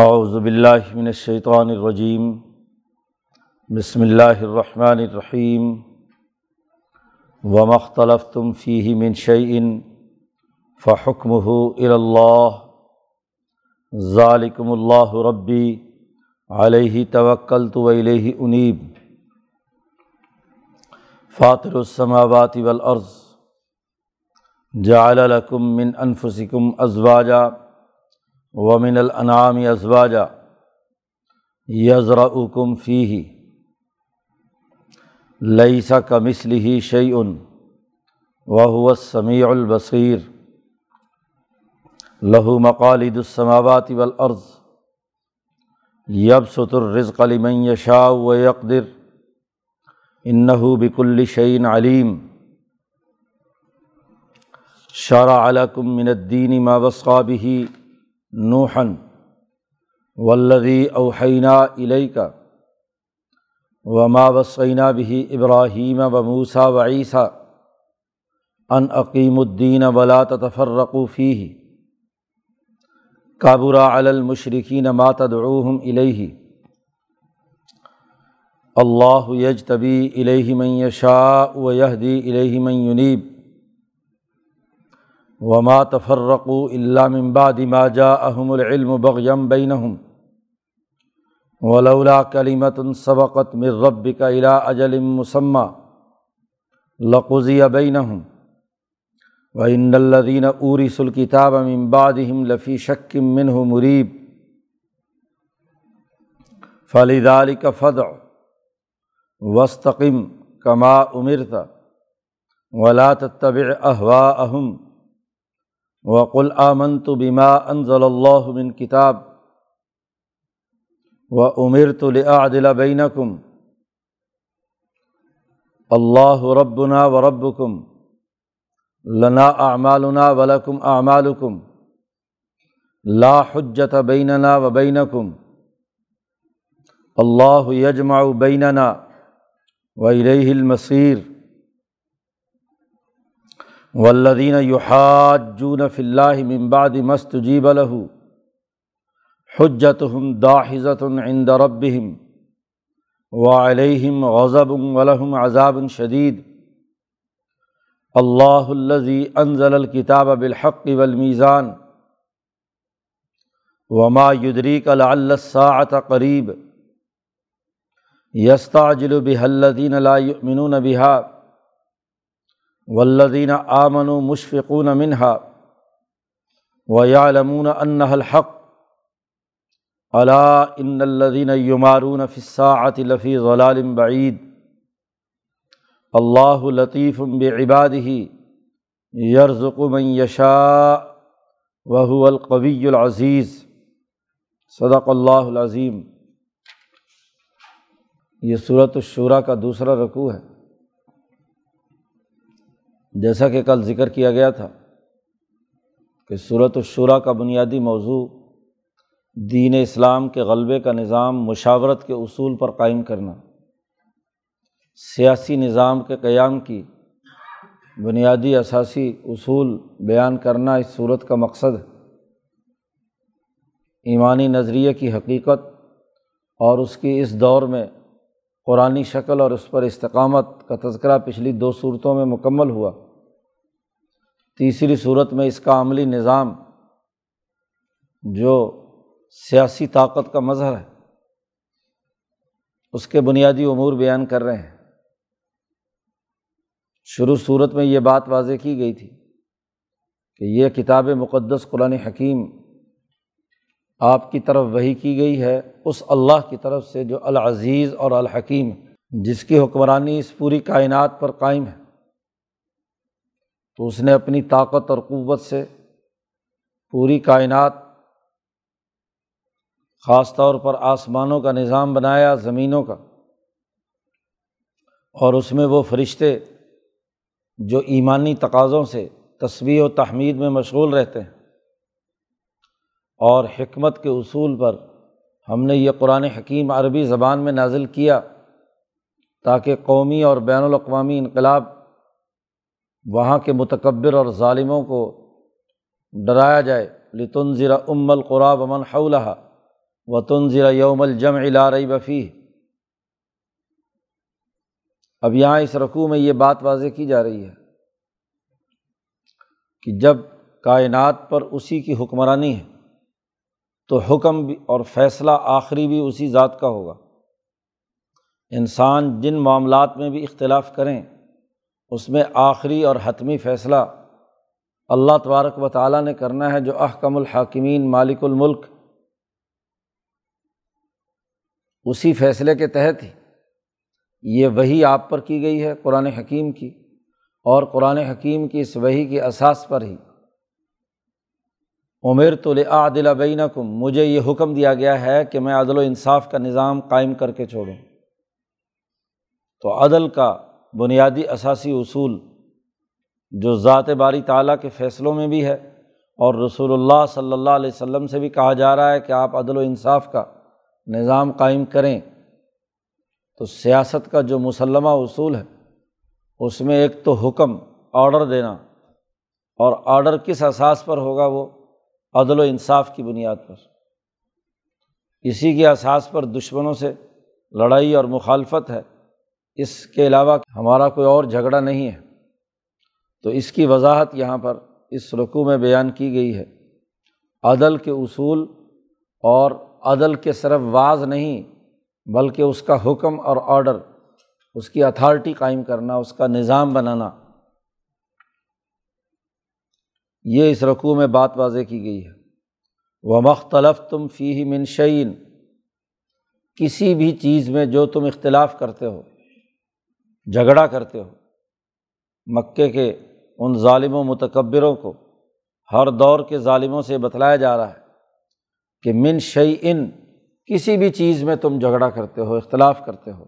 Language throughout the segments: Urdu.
اعوذ باللہ من الشیطان الرجیم، بسم اللہ الرحمن الرحیم ومختلف تم فی من شعین فحکم اللہ، ذالکم اللہ ربی، علیہ توکل تو علیہ انیب۔ فاطر السماوات والارض، جعل لکم من انفسکم ازواجا ومن الانعام ازواجا یزرعکم فیہ لیسا کا مسل ہی شعیون وهو السمیع البصیر لہو مقالد السماوات والارض یبسط الرزق لمن یشاء و یقدر انه نوحن ولدی اوحینہ علیہ کا وما وسعینہ بھی ابراہیم و موسا و عیسیٰ ان عقیم الدین ولا تفرقوفی کابرا المشرقین ماتدعوہم الیہ۔ اللہ یج طبی الہ من یشاء و یہدی الہ من ینیب۔ وما تفرقو اللہ ممباد ما جا احم العلم بغیم بینہم ولولا کلیمت سبقت مر رب کا الا اجل مسمہ لقضی بینہم و ان الدین اوری سلکتاب ممبادہم لفی شکم منہ مریب فلیدالک فدع وسطم کما امرت ولا تتبع احواءہم وقل آمن تو بیما انضل اللہ من کتاب و عمر تو لعدل بینکم اللہ ربنا و ربکم لنا اعمالنا ولکم اعمالکم لا حجت بیننا و بینکم اللہ یجمع بیننا و الیہ المصیر ولدین یحاجون فی اللہ ممباد مست جیب الح حجت ہم داحزت عند ربہم و غضب ولہم عذاب شدید اللہ الزی انزل الکتاب بالحق والمیزان وما یدریک لعل الساعة قریب یستعجل بها الذین لا یؤمنون بها ولدین آمن و مشفقون منہا و یامون انّ جیسا کہ کل ذکر کیا گیا تھا کہ صورت الشعراء کا بنیادی موضوع دین اسلام کے غلبے کا نظام مشاورت کے اصول پر قائم کرنا، سیاسی نظام کے قیام کی بنیادی اثاثی اصول بیان کرنا اس صورت کا مقصد ہے۔ ایمانی نظریے کی حقیقت اور اس کی اس دور میں قرآن شکل اور اس پر استقامت کا تذکرہ پچھلی دو صورتوں میں مکمل ہوا۔ تیسری صورت میں اس کا عملی نظام جو سیاسی طاقت کا مظہر ہے، اس کے بنیادی امور بیان کر رہے ہیں۔ شروع صورت میں یہ بات واضح کی گئی تھی کہ یہ کتاب مقدس قرآن حکیم آپ کی طرف وہی کی گئی ہے، اس اللہ کی طرف سے جو العزیز اور الحکیم جس کی حکمرانی اس پوری کائنات پر قائم ہے۔ تو اس نے اپنی طاقت اور قوت سے پوری کائنات خاص طور پر آسمانوں کا نظام بنایا، زمینوں کا۔ اور اس میں وہ فرشتے جو ایمانی تقاضوں سے تصویر و تحمید میں مشغول رہتے ہیں۔ اور حکمت کے اصول پر ہم نے یہ قرآن حکیم عربی زبان میں نازل کیا تاکہ قومی اور بین الاقوامی انقلاب وہاں کے متکبر اور ظالموں کو ڈرایا جائے۔ لتن ذرا ام القراب امن حولہ و تنظر یوم الجم رئی بفی اب یہاں اس رقوع میں یہ بات واضح کی جا رہی ہے کہ جب کائنات پر اسی کی حکمرانی ہے تو حکم بھی اور فیصلہ آخری بھی اسی ذات کا ہوگا۔ انسان جن معاملات میں بھی اختلاف کریں، اس میں آخری اور حتمی فیصلہ اللہ تبارک و تعالیٰ نے کرنا ہے، جو احکم الحاکمین، مالک الملک، اسی فیصلے کے تحت ہی۔ یہ وہی آپ پر کی گئی ہے قرآن حکیم کی، اور قرآن حکیم کی اس وہی کی اساس پر ہی۔ عمر تو عادل بین کم مجھے یہ حکم دیا گیا ہے کہ میں عدل و انصاف کا نظام قائم کر کے چھوڑوں۔ تو عدل کا بنیادی اثاثی اصول جو ذات باری تعالیٰ کے فیصلوں میں بھی ہے اور رسول اللہ صلی اللہ علیہ وسلم سے بھی کہا جا رہا ہے کہ آپ عدل و انصاف کا نظام قائم کریں۔ تو سیاست کا جو مسلمہ اصول ہے، اس میں ایک تو حکم آڈر دینا۔ اور آڈر کس اساس پر ہوگا وہ؟ عدل و انصاف کی بنیاد پر۔ اسی کے اساس پر دشمنوں سے لڑائی اور مخالفت ہے۔ اس کے علاوہ ہمارا کوئی اور جھگڑا نہیں ہے۔ تو اس کی وضاحت یہاں پر اس رقوع میں بیان کی گئی ہے۔ عدل کے اصول اور عدل کے صرف واض نہیں، بلکہ اس کا حکم اور آڈر اس کی اتھارٹی قائم کرنا، اس کا نظام بنانا یہ اس رقوع میں بات واضح کی گئی ہے۔ وہ مختلف تم فی منشین کسی بھی چیز میں جو تم اختلاف کرتے ہو، جھگڑا کرتے ہو، مکے کے ان ظالم و متکبروں کو ہر دور کے ظالموں سے بتلایا جا رہا ہے کہ من شعی کسی بھی چیز میں تم جھگڑا کرتے ہو، اختلاف کرتے ہو۔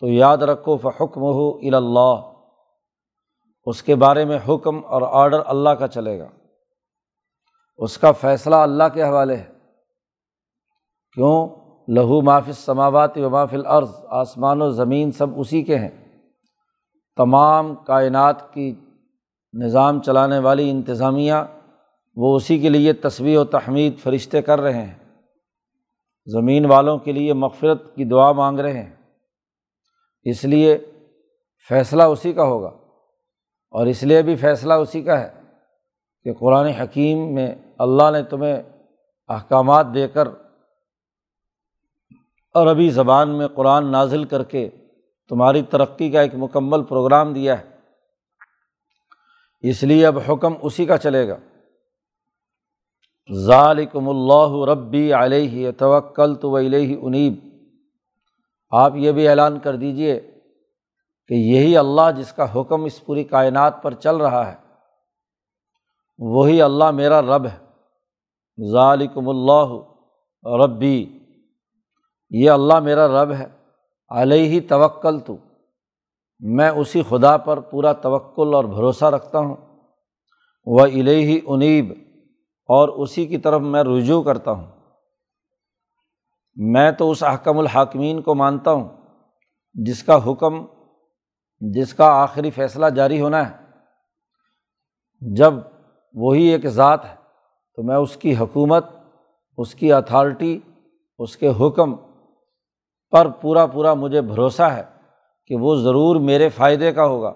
تو یاد رکھو فحکم ہو الا اس کے بارے میں حکم اور آڈر اللہ کا چلے گا۔ اس کا فیصلہ اللہ کے حوالے ہے۔ کیوں؟ لہو مافل سماوات و مافل عرض آسمان و زمین سب اسی کے ہیں۔ تمام کائنات کی نظام چلانے والی انتظامیہ وہ اسی کے لیے تصویر و تحمید فرشتے کر رہے ہیں۔ زمین والوں کے لیے مغفرت کی دعا مانگ رہے ہیں۔ اس لیے فیصلہ اسی کا ہوگا۔ اور اس لیے بھی فیصلہ اسی کا ہے کہ قرآن حکیم میں اللہ نے تمہیں احکامات دے کر عربی زبان میں قرآن نازل کر کے تمہاری ترقی کا ایک مکمل پروگرام دیا ہے۔ اس لیے اب حکم اسی کا چلے گا۔ ذالکم اللہ ربی علیہ توکل تو علیہ انیب۔ آپ یہ بھی اعلان کر دیجیے کہ یہی اللہ جس کا حکم اس پوری کائنات پر چل رہا ہے، وہی اللہ میرا رب ہے۔ ذالکم اللہ ربی، یہ اللہ میرا رب ہے۔ علیہ توکل تو میں اسی خدا پر پورا توکل اور بھروسہ رکھتا ہوں۔ وہ الہی انیب، اور اسی کی طرف میں رجوع کرتا ہوں۔ میں تو اس احکم الحاکمین کو مانتا ہوں، جس کا حکم جس کا آخری فیصلہ جاری ہونا ہے، جب وہی ایک ذات ہے، تو میں اس کی حکومت، اس کی اتھارٹی، اس کے حکم پر پورا پورا مجھے بھروسہ ہے کہ وہ ضرور میرے فائدے کا ہوگا،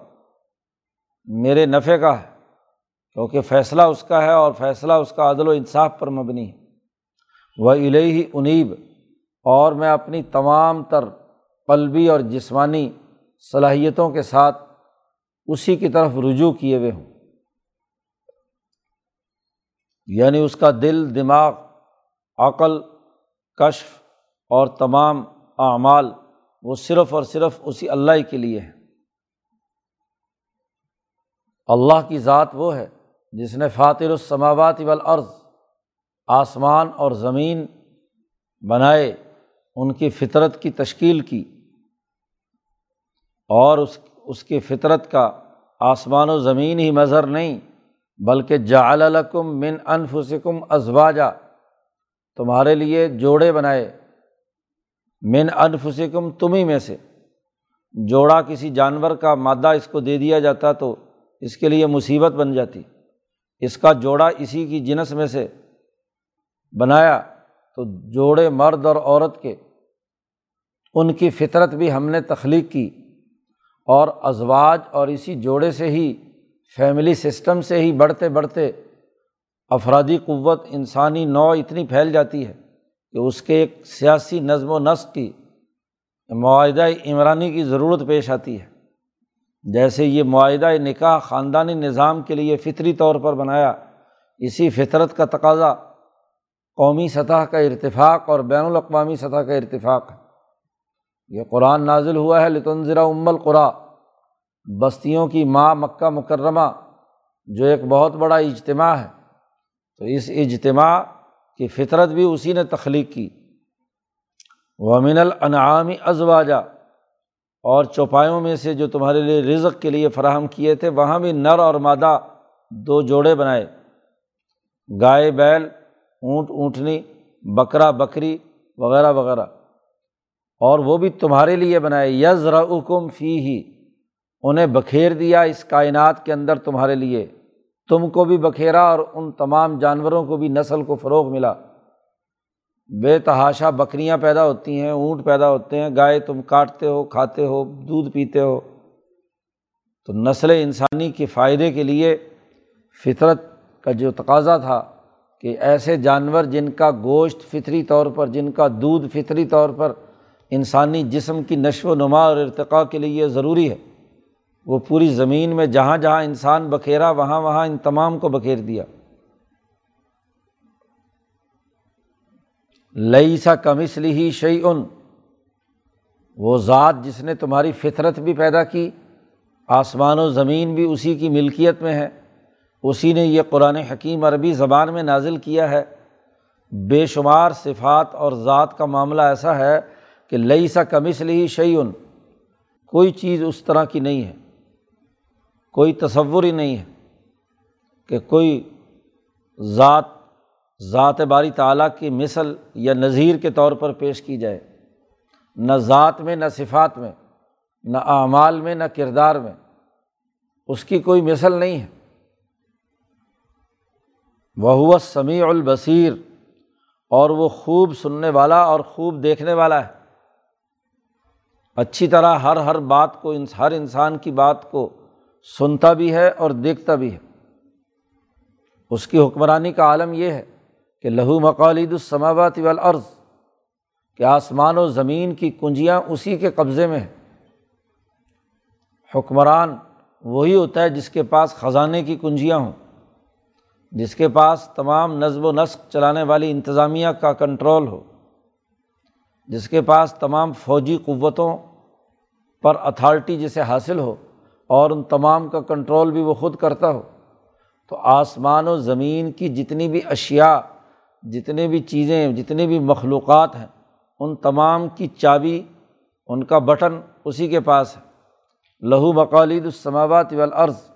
میرے نفع کا ہے، کیونکہ فیصلہ اس کا ہے اور فیصلہ اس کا عدل و انصاف پر مبنی ہے۔ وہ الہی انیب، اور میں اپنی تمام تر قلبی اور جسمانی صلاحیتوں کے ساتھ اسی کی طرف رجوع کیے ہوئے ہوں۔ یعنی اس کا دل، دماغ، عقل، کشف اور تمام اعمال وہ صرف اور صرف اسی اللہ کے لیے ہے اللہ کی ذات وہ ہے جس نے فاتر السماوات والارض، آسمان اور زمین بنائے، ان کی فطرت کی تشکیل کی۔ اور اس اس کی فطرت کا آسمان و زمین ہی مظہر نہیں، بلکہ جعلکم من انفسکم ازواجا، تمہارے لیے جوڑے بنائے۔ من انفسکم تمہیں میں سے۔ جوڑا کسی جانور کا مادہ اس کو دے دیا جاتا تو اس کے لیے مصیبت بن جاتی۔ اس کا جوڑا اسی کی جنس میں سے بنایا تو جوڑے مرد اور عورت کے۔ ان کی فطرت بھی ہم نے تخلیق کی۔ اور ازواج اور اسی جوڑے سے ہی فیملی سسٹم سے ہی بڑھتے بڑھتے افرادی قوت انسانی نو اتنی پھیل جاتی ہے کہ اس کے ایک سیاسی نظم و نسق کی، معاہدہ عمرانی کی ضرورت پیش آتی ہے۔ جیسے یہ معاہدہ نکاح خاندانی نظام کے لیے فطری طور پر بنایا، اسی فطرت کا تقاضا قومی سطح کا ارتفاق اور بین الاقوامی سطح کا ارتفاق ہے۔ یہ قرآن نازل ہوا ہے لتنظرا ام القرا بستیوں کی ماں مکہ مکرمہ، جو ایک بہت بڑا اجتماع ہے۔ تو اس اجتماع کی فطرت بھی اسی نے تخلیق کی۔ ومن الانعامی ازواجا اور چوپایوں میں سے جو تمہارے لیے رزق کے لیے فراہم کیے تھے، وہاں بھی نر اور مادہ دو جوڑے بنائے۔ گائے، بیل، اونٹ اونٹنی، بکرا، بکری، وغیرہ وغیرہ۔ اور وہ بھی تمہارے لیے بنائے یز رکم فی ہی انہیں بکھیر دیا اس کائنات کے اندر تمہارے لیے۔ تم کو بھی بکھیرا اور ان تمام جانوروں کو بھی نسل کو فروغ ملا۔ بے تحاشا بکریاں پیدا ہوتی ہیں، اونٹ پیدا ہوتے ہیں، گائے تم کاٹتے ہو، کھاتے ہو، دودھ پیتے ہو۔ تو نسل انسانی کے فائدے کے لیے فطرت کا جو تقاضا تھا کہ ایسے جانور جن کا گوشت فطری طور پر، جن کا دودھ فطری طور پر انسانی جسم کی نشو و نما اور ارتقاء کے لیے ضروری ہے۔ وہ پوری زمین میں جہاں جہاں انسان بکھیرا، وہاں وہاں ان تمام کو بکھیر دیا۔ لئی سا کمسلی ہی شعی ان وہ ذات جس نے تمہاری فطرت بھی پیدا کی، آسمان و زمین بھی اسی کی ملکیت میں ہے۔ اسی نے یہ قرآن حکیم عربی زبان میں نازل کیا ہے۔ بے شمار صفات اور ذات کا معاملہ ایسا ہے کہ لئی سا کمسلی ہی شعی ان کوئی چیز اس طرح کی نہیں ہے، کوئی تصور ہی نہیں ہے کہ کوئی ذات ذات باری تعلیٰ کی مثل یا نظیر کے طور پر پیش کی جائے۔ نہ ذات میں، نہ صفات میں، نہ اعمال میں، نہ کردار میں اس کی کوئی مثل نہیں ہے۔ وہ سمیع البصیر اور وہ خوب سننے والا اور خوب دیکھنے والا ہے۔ اچھی طرح ہر ہر بات کو، ہر انسان کی بات کو سنتا بھی ہے اور دیکھتا بھی ہے۔ اس کی حکمرانی کا عالم یہ ہے کہ لہو مقالد السماوات والارض، کہ آسمان و زمین کی کنجیاں اسی کے قبضے میں ہیں۔ حکمران وہی ہوتا ہے جس کے پاس خزانے کی کنجیاں ہوں، جس کے پاس تمام نظم و نسق چلانے والی انتظامیہ کا کنٹرول ہو، جس کے پاس تمام فوجی قوتوں پر اتھارٹی جسے حاصل ہو اور ان تمام کا کنٹرول بھی وہ خود کرتا ہو، تو آسمان و زمین کی جتنی بھی اشیا جتنے بھی چیزیں، جتنے بھی مخلوقات ہیں، ان تمام کی چابی، ان کا بٹن اسی کے پاس ہے۔ لہو مقالد السماوات والارض۔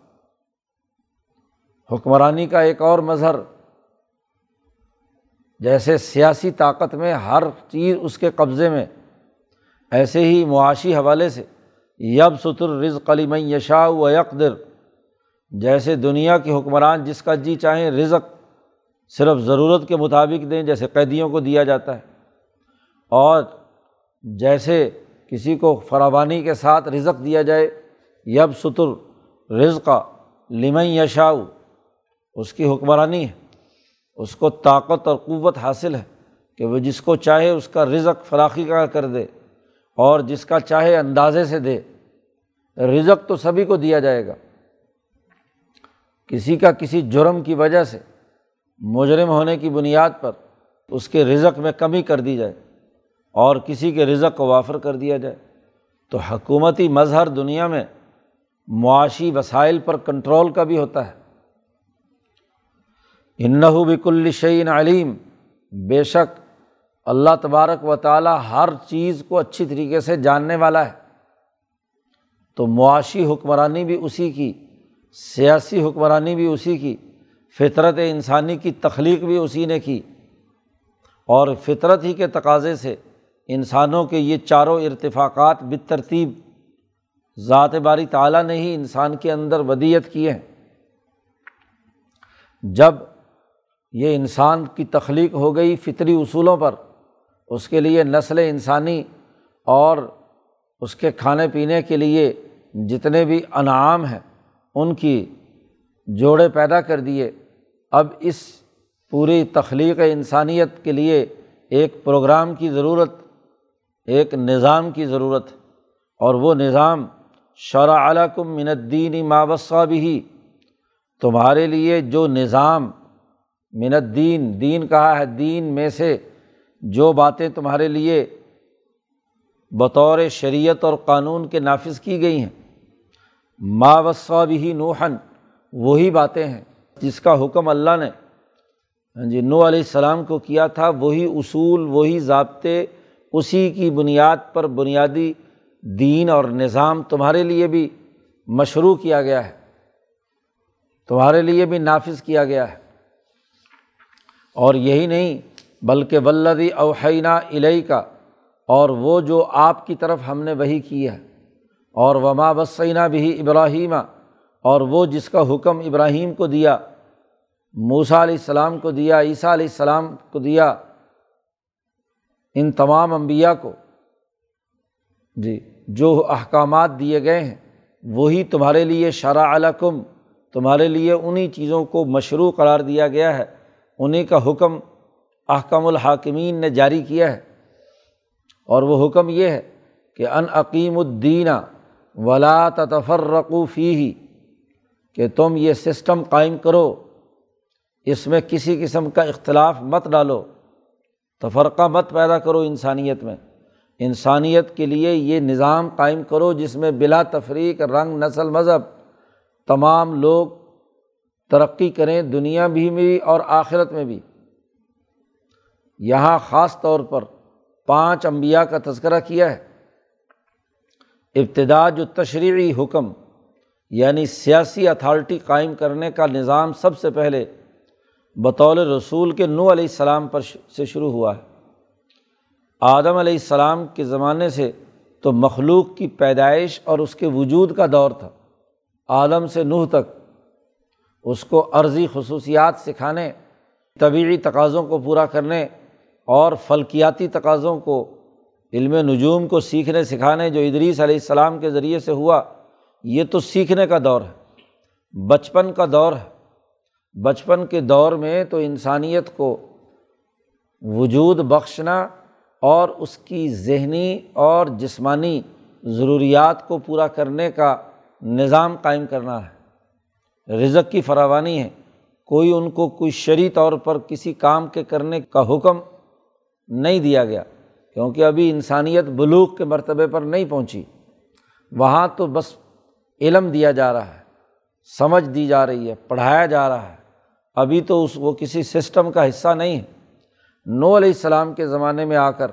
حکمرانی کا ایک اور مظہر۔ جیسے سیاسی طاقت میں ہر چیز اس کے قبضے میں۔ ایسے ہی معاشی حوالے سے یب ستر رز قلیمِ یشا و یکدر جیسے دنیا کے حکمران جس کا جی چاہیں رزق صرف ضرورت کے مطابق دیں جیسے قیدیوں کو دیا جاتا ہے، اور جیسے کسی کو فراوانی کے ساتھ رزق دیا جائے یب ستر رزق لمن یشاؤ اس کی حکمرانی ہے، اس کو طاقت اور قوت حاصل ہے کہ وہ جس کو چاہے اس کا رزق فراخی کا کر دے۔ اور جس کا چاہے اندازے سے دے۔ رزق تو سبھی کو دیا جائے گا۔ کسی کا کسی جرم کی وجہ سے، مجرم ہونے کی بنیاد پر اس کے رزق میں کمی کر دی جائے اور کسی کے رزق کو وافر کر دیا جائے۔ تو حکومتی مظہر دنیا میں معاشی وسائل پر کنٹرول کا بھی ہوتا ہے۔ انّو اللہ تبارک و تعالیٰ ہر چیز کو اچھی طریقے سے جاننے والا ہے۔ تو معاشی حکمرانی بھی اسی کی، سیاسی حکمرانی بھی اسی کی، فطرت انسانی کی تخلیق بھی اسی نے کی۔ اور فطرت ہی کے تقاضے سے انسانوں کے یہ چاروں ارتفاقات بترتیب ذات باری تعالیٰ نے ہی انسان کے اندر ودیت کی ہیں۔ جب یہ انسان کی تخلیق ہو گئی فطری اصولوں پر اس کے لیے نسل انسانی اور اس کے کھانے پینے کے لیے جتنے بھی انعام ہیں، ان کی جوڑے پیدا کر دیے۔ اب اس پوری تخلیق انسانیت کے لیے ایک پروگرام کی ضرورت، ایک نظام کی ضرورت اور وہ نظام شرع علکم من الدین مابصہ بھی تمہارے لیے جو نظام من الدین، دین کہا ہے، دین میں سے جو باتیں تمہارے لیے بطور شریعت اور قانون کے نافذ کی گئی ہیں۔ ماوصہ بھی نوحن وہی باتیں ہیں جس کا حکم اللہ نے ہاں جی نو علیہ السلام کو کیا تھا، وہی اصول، وہی ضابطے، اسی کی بنیاد پر بنیادی دین اور نظام تمہارے لیے بھی مشروع کیا گیا ہے۔ تمہارے لیے بھی نافذ کیا گیا ہے۔ اور یہی نہیں بلکہ ولدی اوحینہ علیہ کا اور وہ جو آپ کی طرف ہم نے وہی کی ہے، اور وما بسینہ بھی ابراہیمہ اور وہ جس کا حکم ابراہیم کو دیا موسا علیہ السلام کو دیا، عیسیٰ علیہ السلام کو دیا، ان تمام انبیاء کو جی جو احکامات دیے گئے ہیں، وہی تمہارے لیے شرح علکم تمہارے لیے انہیں چیزوں کو مشروع قرار دیا گیا ہے انہیں کا حکم احکم الحاکمین نے جاری کیا ہے۔ اور وہ حکم یہ ہے کہ ان عقیم الدین ولا تفرقوفی ہی کہ تم یہ سسٹم قائم کرو، اس میں کسی قسم کا اختلاف مت ڈالو، تفرقہ مت پیدا کرو انسانیت میں۔ انسانیت کے لیے یہ نظام قائم کرو جس میں بلا تفریق، رنگ، نسل، مذہب تمام لوگ ترقی کریں، دنیا بھی میں بھی اور آخرت میں بھی۔ یہاں خاص طور پر پانچ انبیاء کا تذکرہ کیا ہے۔ ابتدا جو تشریحی حکم یعنی سیاسی اتھارٹی قائم کرنے کا نظام سب سے پہلے بطول رسول کے نو علیہ السلام پر سے شروع ہوا ہے۔ آدم علیہ السلام کے زمانے سے تو مخلوق کی پیدائش اور اس کے وجود کا دور تھا۔ آدم سے نوح تک اس کو عرضی خصوصیات سکھانے طبعی تقاضوں کو پورا کرنے اور فلکیاتی تقاضوں کو، علم نجوم کو سیکھنے، سکھانے جو ادریس علیہ السلام کے ذریعے سے ہوا، یہ تو سیکھنے کا دور ہے، بچپن کا دور ہے۔ بچپن کے دور میں تو انسانیت کو وجود بخشنا اور اس کی ذہنی اور جسمانی ضروریات کو پورا کرنے کا نظام قائم کرنا ہے۔ رزق کی فراوانی ہے، کوئی ان کو کوئی شرعی طور پر کسی کام کے کرنے کا حکم نہیں دیا گیا، کیونکہ ابھی انسانیت بلوغ کے مرتبے پر نہیں پہنچی۔ وہاں تو بس علم دیا جا رہا ہے، سمجھ دی جا رہی ہے، پڑھایا جا رہا ہے۔ ابھی تو اس، وہ کسی سسٹم کا حصہ نہیں ہے۔ نو علیہ السلام کے زمانے میں آ کر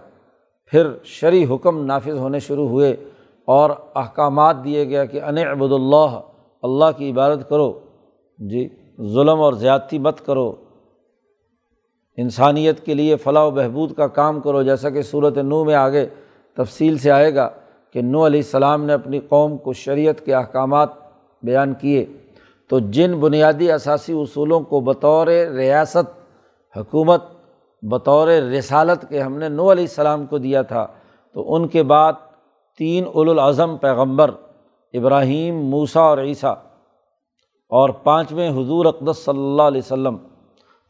پھر شرعی حکم نافذ ہونے شروع ہوئے اور احکامات دیے گیا کہ ان ابود اللہ اللہ کی عبادت کرو۔ جی ظلم اور زیادتی مت کرو۔ انسانیت کے لیے فلاح و بہبود کا کام کرو، جیسا کہ صورت نو میں آگے تفصیل سے آئے گا کہ نو علیہ السلام نے اپنی قوم کو شریعت کے احکامات بیان کیے۔ تو جن بنیادی اثاثی اصولوں کو بطور ریاست، حکومت، بطور رسالت کے ہم نے نو علیہ السلام کو دیا تھا، تو ان کے بعد تین الاظم پیغمبر، ابراہیم موسا اور عیسیٰ اور پانچویں حضور اقدس صلی اللہ علیہ وسلم۔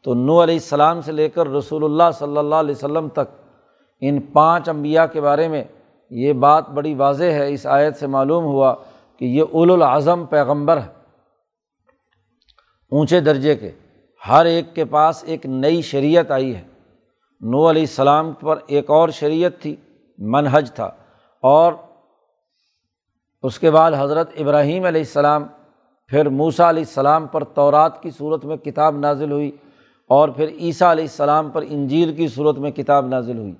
تو نو علیہ السلام سے لے کر رسول اللہ صلی اللہ علیہ وسلم تک ان پانچ انبیاء کے بارے میں یہ بات بڑی واضح ہے، اس آیت سے معلوم ہوا کہ یہ اول الاظم پیغمبر ہے، اونچے درجے کے۔ ہر ایک کے پاس ایک نئی شریعت آئی ہے۔ نو علیہ السلام پر ایک اور شریعت تھی منحج تھا۔ اور اس کے بعد حضرت ابراہیم علیہ السلام، پھر موسا علیہ السلام پر تورات کی صورت میں کتاب نازل ہوئی۔ اور پھر عیسیٰ علیہ السلام پر انجیل کی صورت میں کتاب نازل ہوئی۔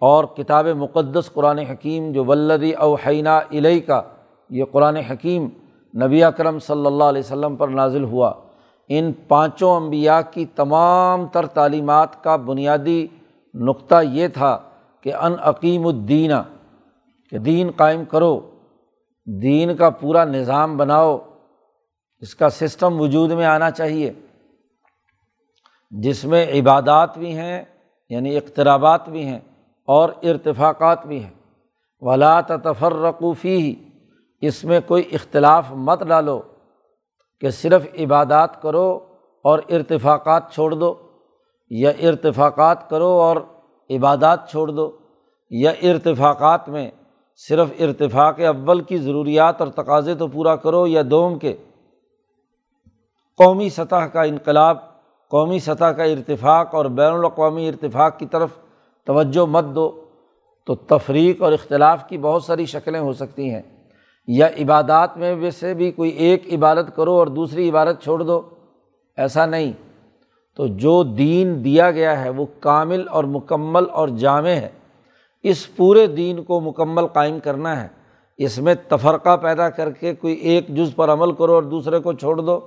اور کتاب مقدس قرآن حکیم جو ولدی اوحینہ علیہ کا یہ قرآن حکیم نبی اکرم صلی اللہ علیہ وسلم پر نازل ہوا۔ ان پانچوں انبیاء کی تمام تر تعلیمات کا بنیادی نقطہ یہ تھا کہ ان عقیم الدین، کہ دین قائم کرو، دین کا پورا نظام بناؤ، اس کا سسٹم وجود میں آنا چاہیے۔ جس میں عبادات بھی ہیں یعنی اقترابات بھی ہیں اور ارتفاقات بھی ہیں۔ ولا تفرقوفی ہی اس میں کوئی اختلاف مت ڈالو کہ صرف عبادات کرو اور ارتفاقات چھوڑ دو، یا ارتفاقات کرو اور عبادات چھوڑ دو، یا ارتفاقات میں صرف ارتفاق اول کی ضروریات اور تقاضے تو پورا کرو، یا دوم کے۔ قومی سطح کا انقلاب قومی سطح کا ارتفاق اور بین الاقوامی ارتفاق کی طرف توجہ مت دو، تو تفریق اور اختلاف کی بہت ساری شکلیں ہو سکتی ہیں۔ یا عبادات میں ویسے بھی کوئی ایک عبادت کرو اور دوسری عبادت چھوڑ دو، ایسا نہیں۔ تو جو دین دیا گیا ہے وہ کامل اور مکمل اور جامع ہے۔ اس پورے دین کو مکمل قائم کرنا ہے۔ اس میں تفرقہ پیدا کر کے کوئی ایک جز پر عمل کرو اور دوسرے کو چھوڑ دو۔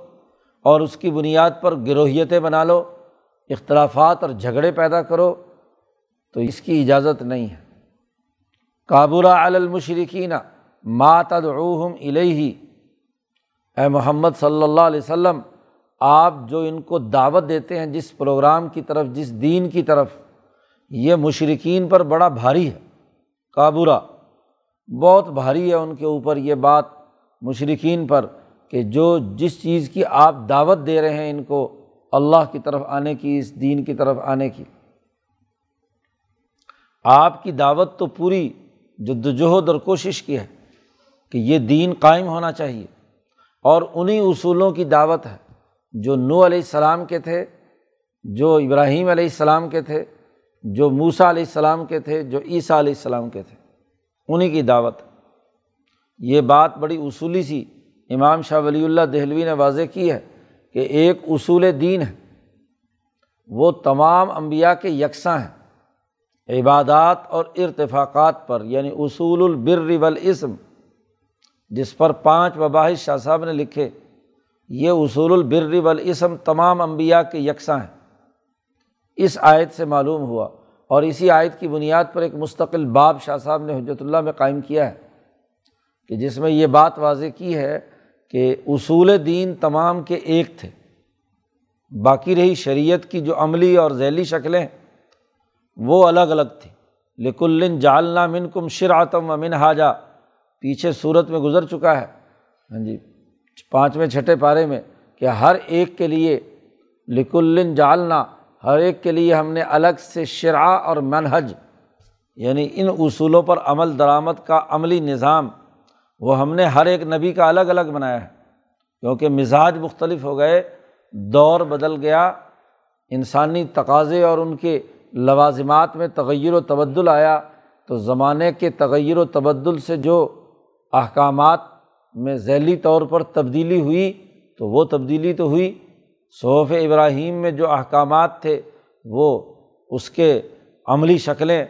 اور اس کی بنیاد پر گروہیتیں بنا لو، اختلافات اور جھگڑے پیدا کرو، تو اس کی اجازت نہیں ہے۔ کابرہ المشرقین ماتدعوہم الہی اے محمد صلی اللہ علیہ وسلم، آپ جو ان کو دعوت دیتے ہیں جس پروگرام کی طرف، جس دین کی طرف، یہ مشرقین پر بڑا بھاری ہے۔ کابرا بہت بھاری ہے ان کے اوپر یہ بات مشرقین پر۔ کہ جو جس چیز کی آپ دعوت دے رہے ہیں ان کو اللہ کی طرف آنے کی، اس دین کی طرف آنے کی۔ آپ کی دعوت تو پوری جد وجہد اور کوشش کی ہے کہ یہ دین قائم ہونا چاہیے اور انہیں اصولوں کی دعوت ہے۔ جو نو علیہ السلام کے تھے، جو ابراہیم علیہ السلام کے تھے، جو موسا علیہ السلام کے تھے، جو عیسیٰ علیہ السلام کے تھے۔ انہیں کی دعوت۔ یہ بات بڑی اصولی سی امام شاہ ولی اللہ دہلوی نے واضح کی ہے کہ ایک اصول دین ہے۔ وہ تمام انبیاء کے یکساں ہیں۔ عبادات اور ارتفاقات پر یعنی اصول البر والاسم، جس پر پانچ وباحث شاہ صاحب نے لکھے، یہ اصول البر والاسم تمام انبیاء کے یکساں ہیں۔ اس آیت سے معلوم ہوا، اور اسی آیت کی بنیاد پر ایک مستقل باب شاہ صاحب نے حجرت اللہ میں قائم کیا ہے کہ جس میں یہ بات واضح کی ہے کہ اصول دین تمام کے ایک تھے۔ باقی رہی شریعت کی جو عملی اور ذیلی شکلیں، وہ الگ الگ تھیں۔ لکلن جالنا من کم شرعتم و من حاجہ پیچھے صورت میں گزر چکا ہے۔ ہاں جی پانچویں چھٹے پارے میں کہ ہر ایک کے لیے لکلن جالنا ہر ایک کے لیے ہم نے الگ سے شرع اور منحج یعنی ان اصولوں پر عمل، درآمد کا عملی نظام وہ ہم نے ہر ایک نبی کا الگ الگ بنایا ہے۔ کیونکہ مزاج مختلف ہو گئے، دور بدل گیا، انسانی تقاضے اور ان کے لوازمات میں تغیر و تبدل آیا۔ تو زمانے کے تغیر و تبدل سے جو احکامات میں ذیلی طور پر تبدیلی ہوئی، تو وہ تبدیلی تو ہوئی۔ صوف ابراہیم میں جو احکامات تھے، وہ اس کے عملی شکلیں،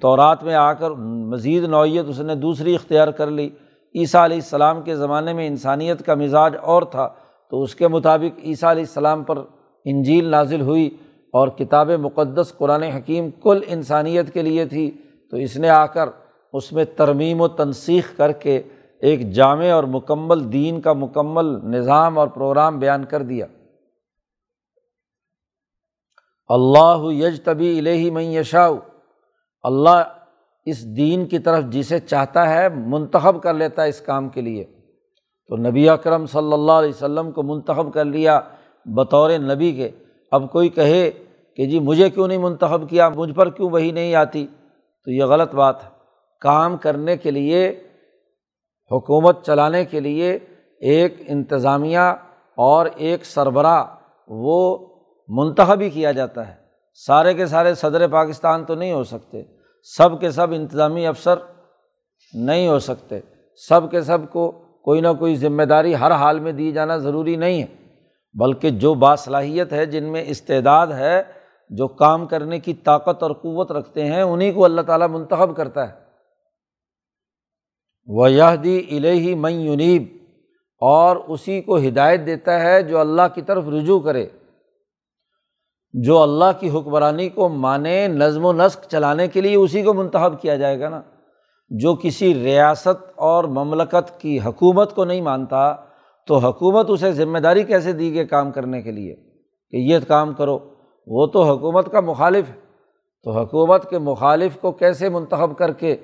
تورات میں آ کر مزید نوعیت اس نے دوسری اختیار کر لی۔ عیسیٰ علیہ السلام کے زمانے میں انسانیت کا مزاج اور تھا، تو اس کے مطابق عیسیٰ علیہ السلام پر انجیل نازل ہوئی اور کتاب مقدس قرآن حکیم کل انسانیت کے لیے تھی۔ تو اس نے آ کر اس میں ترمیم و تنسیخ کر کے ایک جامع اور مکمل دین کا مکمل نظام اور پروگرام بیان کر دیا۔ اللہ یج طبی الہی میں یشاؤ اللہ اس دین کی طرف جسے چاہتا ہے منتخب کر لیتا ہے اس کام کے لیے۔ تو نبی اکرم صلی اللہ علیہ وسلم کو منتخب کر لیا بطور نبی کے۔ اب کوئی کہے کہ جی مجھے کیوں نہیں منتخب کیا؟ مجھ پر کیوں وہی نہیں آتی؟ تو یہ غلط بات ہے۔ کام کرنے کے لیے، حکومت چلانے کے لیے ایک انتظامیہ اور ایک سربراہ وہ منتخب ہی کیا جاتا ہے۔ سارے کے سارے صدر پاکستان تو نہیں ہو سکتے۔ سب کے سب انتظامی افسر نہیں ہو سکتے۔ سب کے سب کو کوئی نہ کوئی ذمہ داری ہر حال میں دی جانا ضروری نہیں ہے، بلکہ جو باصلاحیت ہے، جن میں استعداد ہے، جو کام کرنے کی طاقت اور قوت رکھتے ہیں انہیں کو اللہ تعالیٰ منتخب کرتا ہے۔ ویہدی الہی میں یونیب اور اسی کو ہدایت دیتا ہے جو اللہ کی طرف رجوع کرے۔ جو اللہ کی حکمرانی کو مانے، نظم و نسق چلانے کے لیے اسی کو منتخب کیا جائے گا نا۔ جو کسی ریاست اور مملکت کی حکومت کو نہیں مانتا، تو حکومت اسے ذمہ داری کیسے دی گئی کام کرنے کے لیے؟ کہ یہ کام کرو۔ وہ تو حکومت کا مخالف ہے۔ تو حکومت کے مخالف کو کیسے منتخب کر کے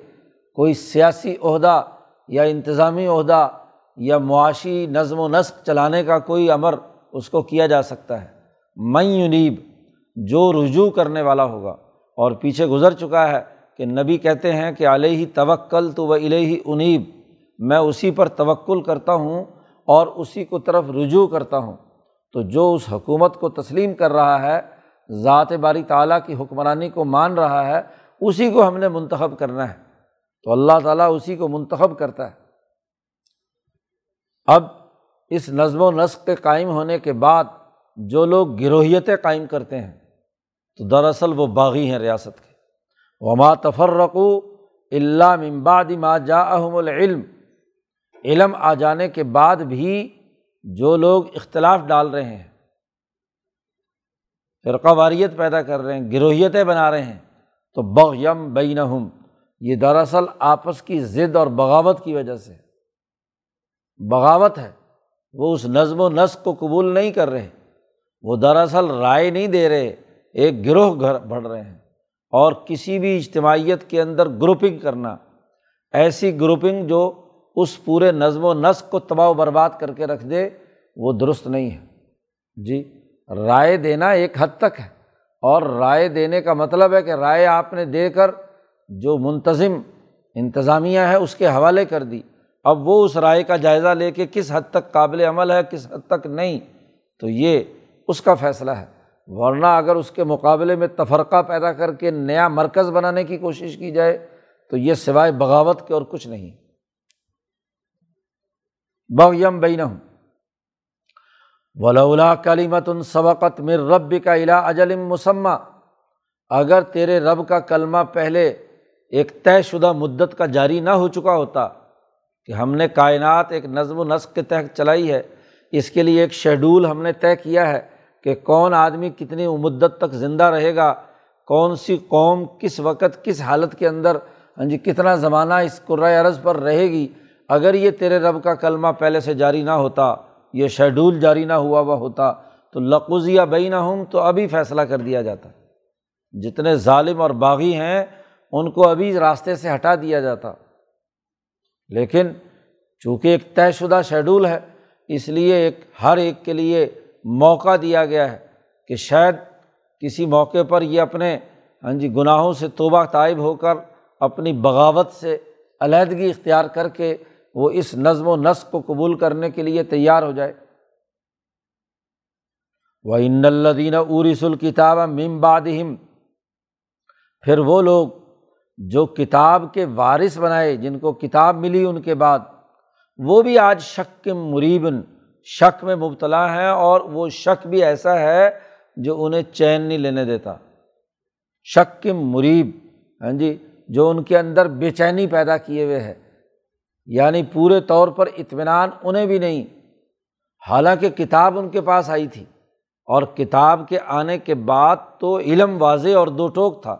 کوئی سیاسی عہدہ یا انتظامی عہدہ یا معاشی نظم و نسق چلانے کا کوئی امر اس کو کیا جا سکتا ہے؟ میں یونیب جو رجوع کرنے والا ہوگا۔ اور پیچھے گزر چکا ہے کہ نبی کہتے ہیں کہ علیہ توکل تو و علیہ انیب، میں اسی پر توکل کرتا ہوں اور اسی کو طرف رجوع کرتا ہوں۔ تو جو اس حکومت کو تسلیم کر رہا ہے، ذات باری تعالیٰ کی حکمرانی کو مان رہا ہے، اسی کو ہم نے منتخب کرنا ہے۔ تو اللہ تعالیٰ اسی کو منتخب کرتا ہے۔ اب اس نظم و نسق کے قائم ہونے کے بعد جو لوگ گروہیتیں قائم کرتے ہیں تو دراصل وہ باغی ہیں ریاست کے۔ وما تفرقو اللہ ممباد ما جا احم العلم۔ علم آ جانے کے بعد بھی جو لوگ اختلاف ڈال رہے ہیں، فرقہ واریت پیدا کر رہے ہیں، گروہیتیں بنا رہے ہیں، تو بغیم بین یہ دراصل آپس کی ضد اور بغاوت کی وجہ سے۔ بغاوت ہے، وہ اس نظم و نسق کو قبول نہیں کر رہے، وہ دراصل رائے نہیں دے رہے۔ ایک گروہ گھر بڑھ رہے ہیں اور کسی بھی اجتماعیت کے اندر گروپنگ کرنا، ایسی گروپنگ جو اس پورے نظم و نسق کو تباہ و برباد کر کے رکھ دے، وہ درست نہیں ہے۔ جی رائے دینا ایک حد تک ہے۔ اور رائے دینے کا مطلب ہے کہ رائے آپ نے دے کر جو منتظم انتظامیہ ہے اس کے حوالے کر دی۔ اب وہ اس رائے کا جائزہ لے کے کس حد تک قابل عمل ہے، کس حد تک نہیں، تو یہ اس کا فیصلہ ہے۔ ورنہ اگر اس کے مقابلے میں تفرقہ پیدا کر کے نیا مرکز بنانے کی کوشش کی جائے، تو یہ سوائے بغاوت کے اور کچھ نہیں۔ بغیم بین ولا کلیمت ان سبقت مر رب کا الا اجلم مسمہ اگر تیرے رب کا کلمہ پہلے ایک طے شدہ مدت کا جاری نہ ہو چکا ہوتا کہ ہم نے کائنات ایک نظم و نسق کے تحت چلائی ہے، اس کے لیے ایک شیڈول ہم نے طے کیا ہے کہ کون آدمی کتنی مدت تک زندہ رہے گا، کون سی قوم کس وقت کس حالت کے اندر ہاں جی کتنا زمانہ اس قرۂۂ عرض پر رہے گی۔ اگر یہ تیرے رب کا کلمہ پہلے سے جاری نہ ہوتا، یہ شیڈول جاری نہ ہوا ہوا ہوتا، تو لقوزیہ بئی نہ ہوں تو ابھی فیصلہ کر دیا جاتا۔ جتنے ظالم اور باغی ہیں، ان کو ابھی راستے سے ہٹا دیا جاتا۔ لیکن چونکہ ایک طے شدہ شیڈول ہے، اس لیے ایک، ہر ایک کے لیے موقع دیا گیا ہے کہ شاید کسی موقع پر یہ اپنے ہاں جی گناہوں سے توبہ طائب ہو کر اپنی بغاوت سے علیحدگی اختیار کر کے وہ اس نظم و نسق کو قبول کرنے کے لیے تیار ہو جائے۔ وہ ان الدین ارس الکتاب ممبادہم پھر وہ لوگ جو کتاب کے وارث بنائے، جن کو کتاب ملی ان کے بعد، وہ بھی آج شک مریبن شک میں مبتلا ہے اور وہ شک بھی ایسا ہے جو انہیں چین نہیں لینے دیتا۔ شک کے مریب ہاں جی جو ان کے اندر بے چینی پیدا کیے ہوئے ہے یعنی پورے طور پر اطمینان انہیں بھی نہیں۔ حالانکہ کتاب ان کے پاس آئی تھی اور کتاب کے آنے کے بعد تو علم واضح اور دو ٹوک تھا۔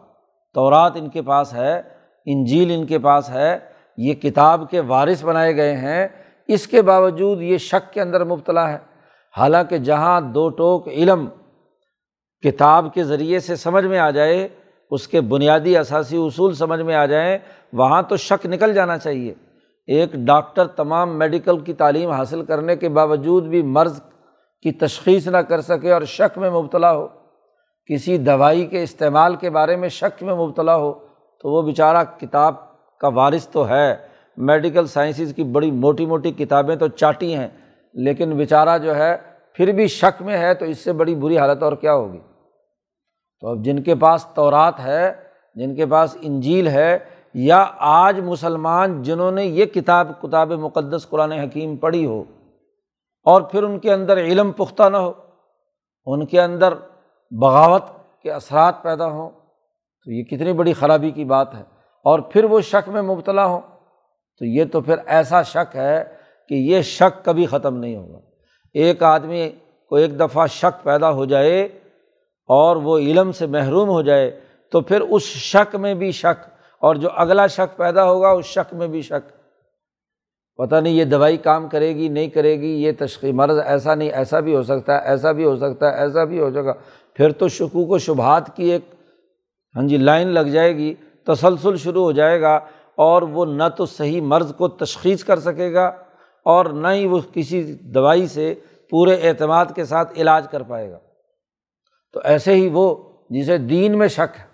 تورات ان کے پاس ہے، انجیل ان کے پاس ہے، یہ کتاب کے وارث بنائے گئے ہیں۔ اس کے باوجود یہ شک کے اندر مبتلا ہے۔ حالانکہ جہاں دو ٹوک علم کتاب کے ذریعے سے سمجھ میں آ جائے، اس کے بنیادی اثاثی اصول سمجھ میں آ جائیں، وہاں تو شک نکل جانا چاہیے۔ ایک ڈاکٹر تمام میڈیکل کی تعلیم حاصل کرنے کے باوجود بھی مرض کی تشخیص نہ کر سکے اور شک میں مبتلا ہو۔ کسی دوائی کے استعمال کے بارے میں شک میں مبتلا ہو تو وہ بیچارہ کتاب کا وارث تو ہے۔ میڈیکل سائنسز کی بڑی موٹی موٹی کتابیں تو چاٹی ہیں، لیکن بیچارہ جو ہے پھر بھی شک میں ہے تو اس سے بڑی بری حالت اور کیا ہوگی؟ تو اب جن کے پاس تورات ہے، جن کے پاس انجیل ہے یا آج مسلمان جنہوں نے یہ کتاب کتاب مقدس قرآن حکیم پڑھی ہو اور پھر ان کے اندر علم پختہ نہ ہو، ان کے اندر بغاوت کے اثرات پیدا ہوں، تو یہ کتنی بڑی خرابی کی بات ہے۔ اور پھر وہ شک میں مبتلا ہوں۔ تو یہ تو پھر ایسا شک ہے کہ یہ شک کبھی ختم نہیں ہوگا۔ ایک آدمی کو ایک دفعہ شک پیدا ہو جائے اور وہ علم سے محروم ہو جائے تو پھر اس شک میں بھی شک اور جو اگلا شک پیدا ہوگا اس شک میں بھی شک۔ پتہ نہیں یہ دوائی کام کرے گی نہیں کرے گی، یہ تشخیص مرض ایسا نہیں، ایسا بھی ہو سکتا ہے، ایسا بھی ہو سکتا ہے، ایسا بھی ہو جائے گا پھر تو شکوک و شبہات کی ایک ہاں جی لائن لگ جائے گی، تسلسل شروع ہو جائے گا۔ اور وہ نہ تو صحیح مرض کو تشخیص کر سکے گا اور نہ ہی وہ کسی دوائی سے پورے اعتماد کے ساتھ علاج کر پائے گا۔ تو ایسے ہی وہ جسے دین میں شک ہے،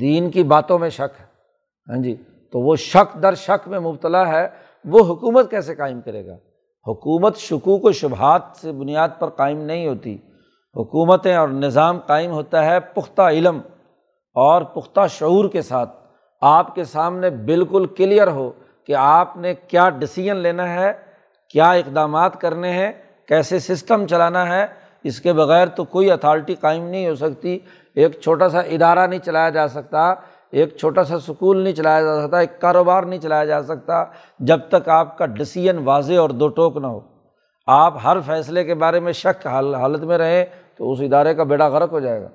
دین کی باتوں میں شک ہے ہاں جی تو وہ شک در شک میں مبتلا ہے، وہ حکومت کیسے قائم کرے گا؟ حکومت شکوک و شبہات سے بنیاد پر قائم نہیں ہوتی۔ حکومتیں اور نظام قائم ہوتا ہے پختہ علم اور پختہ شعور کے ساتھ۔ آپ کے سامنے بالکل کلیئر ہو کہ آپ نے کیا ڈسیزن لینا ہے، کیا اقدامات کرنے ہیں، کیسے سسٹم چلانا ہے۔ اس کے بغیر تو کوئی اتھارٹی قائم نہیں ہو سکتی۔ ایک چھوٹا سا ادارہ نہیں چلایا جا سکتا، ایک چھوٹا سا سکول نہیں چلایا جا سکتا، ایک کاروبار نہیں چلایا جا سکتا جب تک آپ کا ڈسیزن واضح اور دو ٹوک نہ ہو۔ آپ ہر فیصلے کے بارے میں شک حالت میں رہیں تو اس ادارے کا بیڑا غرق ہو جائے گا۔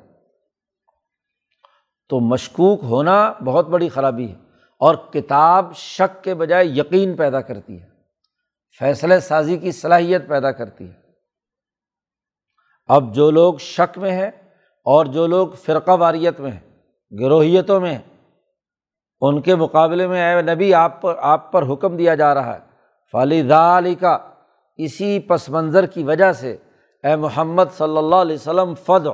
تو مشکوک ہونا بہت بڑی خرابی ہے اور کتاب شک کے بجائے یقین پیدا کرتی ہے، فیصلے سازی کی صلاحیت پیدا کرتی ہے۔ اب جو لوگ شک میں ہیں اور جو لوگ فرقہ واریت میں ہیں، گروہیتوں میں ہیں، ان کے مقابلے میں اے نبی آپ پر آپ پر حکم دیا جا رہا ہے۔ فالدہ علی کا اسی پس منظر کی وجہ سے اے محمد صلی اللہ علیہ وسلم فد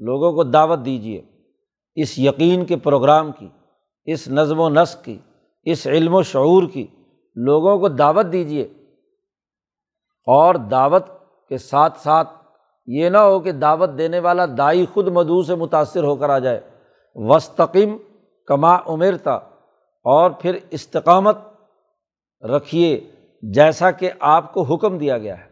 لوگوں کو دعوت دیجیے اس یقین کے پروگرام کی، اس نظم و نسق کی، اس علم و شعور کی لوگوں کو دعوت دیجیے اور دعوت کے ساتھ ساتھ یہ نہ ہو کہ دعوت دینے والا دائی خود مدعو سے متاثر ہو کر آ جائے۔ وسطم کما عمرتا اور پھر استقامت رکھیے جیسا کہ آپ کو حکم دیا گیا ہے۔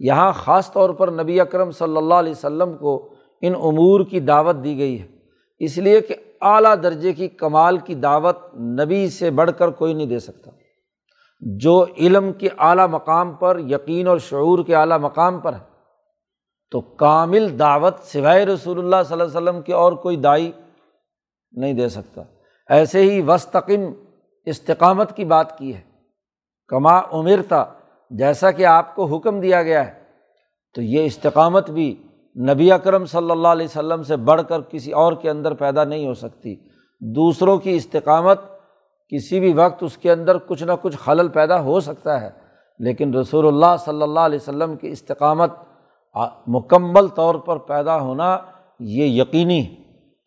یہاں خاص طور پر نبی اکرم صلی اللہ علیہ وسلم کو ان امور کی دعوت دی گئی ہے۔ اس لیے کہ اعلیٰ درجے کی کمال کی دعوت نبی سے بڑھ کر کوئی نہیں دے سکتا۔ جو علم کے اعلیٰ مقام پر، یقین اور شعور کے اعلیٰ مقام پر ہے، تو کامل دعوت سوائے رسول اللہ صلی اللہ علیہ وسلم کے اور کوئی دائی نہیں دے سکتا۔ ایسے ہی وسطم استقامت کی بات کی ہے۔ کما عمر تھا جیسا کہ آپ کو حکم دیا گیا ہے، تو یہ استقامت بھی نبی اکرم صلی اللہ علیہ وسلم سے بڑھ کر کسی اور کے اندر پیدا نہیں ہو سکتی۔ دوسروں کی استقامت کسی بھی وقت اس کے اندر کچھ نہ کچھ خلل پیدا ہو سکتا ہے، لیکن رسول اللہ صلی اللہ علیہ وسلم کی استقامت مکمل طور پر پیدا ہونا یہ یقینی ہے۔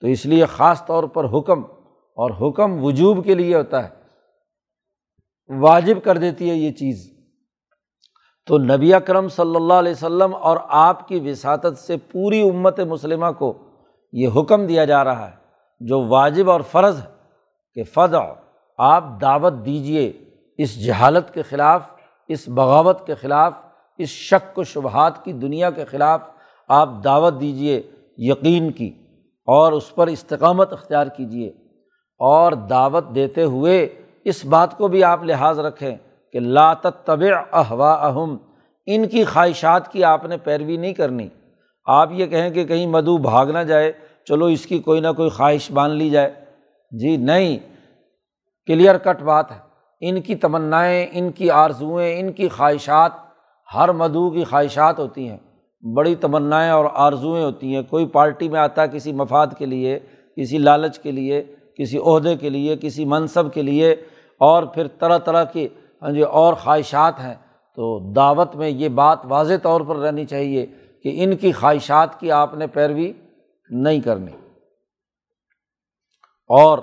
تو اس لیے خاص طور پر حکم اور حکم وجوب کے لیے ہوتا ہے۔ واجب کر دیتی ہے یہ چیز۔ تو نبی اکرم صلی اللہ علیہ وسلم اور آپ کی وساطت سے پوری امت مسلمہ کو یہ حکم دیا جا رہا ہے، جو واجب اور فرض ہے کہ فض آپ دعوت دیجیے اس جہالت کے خلاف، اس بغاوت کے خلاف، اس شک و شبہات کی دنیا کے خلاف آپ دعوت دیجیے یقین کی اور اس پر استقامت اختیار کیجیے اور دعوت دیتے ہوئے اس بات کو بھی آپ لحاظ رکھیں کہ لات طب احوا اہم ان کی خواہشات کی آپ نے پیروی نہیں کرنی۔ آپ یہ کہیں کہ کہیں مدو بھاگ نہ جائے، چلو اس کی کوئی نہ کوئی خواہش مان لی جائے۔ جی نہیں، کلیئر کٹ بات ہے۔ ان کی تمنائیں، ان کی آرزوئیں، ان کی خواہشات، ہر مدعو کی خواہشات ہوتی ہیں۔ بڑی تمنائیں اور آرزوئیں ہوتی ہیں۔ کوئی پارٹی میں آتا ہے کسی مفاد کے لیے، کسی لالچ کے لیے، کسی عہدے کے لیے، کسی منصب کے لیے، اور پھر طرح طرح کی ہاں جی اور خواہشات ہیں۔ تو دعوت میں یہ بات واضح طور پر رہنی چاہیے کہ ان کی خواہشات کی آپ نے پیروی نہیں کرنی۔ اور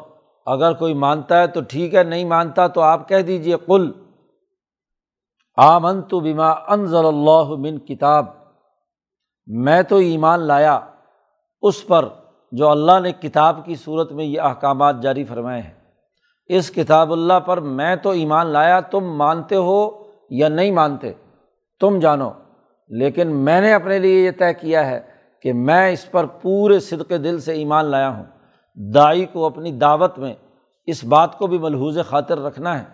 اگر کوئی مانتا ہے تو ٹھیک ہے، نہیں مانتا تو آپ کہہ دیجیے کل آمن تو بیما انضل اللہ من کتاب۔ میں تو ایمان لایا، اس پر جو اللہ نے کتاب کی صورت میں یہ احکامات جاری فرمائے ہیں۔ اس کتاب اللہ پر میں تو ایمان لایا، تم مانتے ہو یا نہیں مانتے؟ تم جانو۔ لیکن میں نے اپنے لیے یہ طے کیا ہے کہ میں اس پر پورے صدق دل سے ایمان لایا ہوں۔ دائی کو اپنی دعوت میں اس بات کو بھی ملحوظ خاطر رکھنا ہے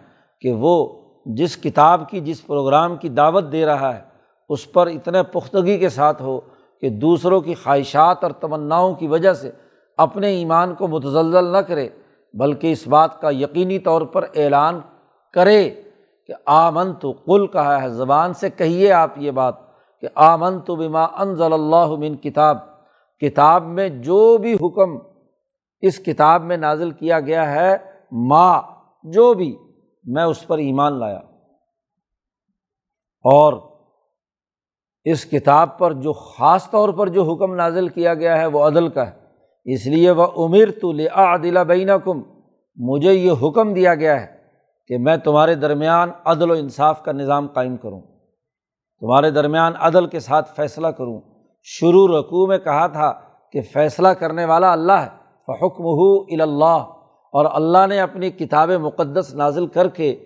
کہ وہ جس کتاب کی، جس پروگرام کی دعوت دے رہا ہے، اس پر اتنے پختگی کے ساتھ ہو کہ دوسروں کی خواہشات اور تمناؤں کی وجہ سے اپنے ایمان کو متزلزل نہ کرے۔ بلکہ اس بات کا یقینی طور پر اعلان کرے کہ آمن تو کل کہا ہے، زبان سے کہیے آپ یہ بات کہ آمن تو بما انضل اللہ من کتاب کتاب میں جو بھی حکم اس کتاب میں نازل کیا گیا ہے ماں جو بھی، میں اس پر ایمان لایا۔ اور اس کتاب پر جو خاص طور پر جو حکم نازل کیا گیا ہے، وہ عدل کا ہے۔ اس لیے وہ عمر تو لعدل بین کم مجھے یہ حکم دیا گیا ہے کہ میں تمہارے درمیان عدل و انصاف کا نظام قائم کروں۔ تمہارے درمیان عدل کے ساتھ فیصلہ کروں۔ شروع رقوع میں کہا تھا کہ فیصلہ کرنے والا اللہ ہے فحکم ہو اللہ اور اللہ نے اپنی کتاب مقدس نازل کر کے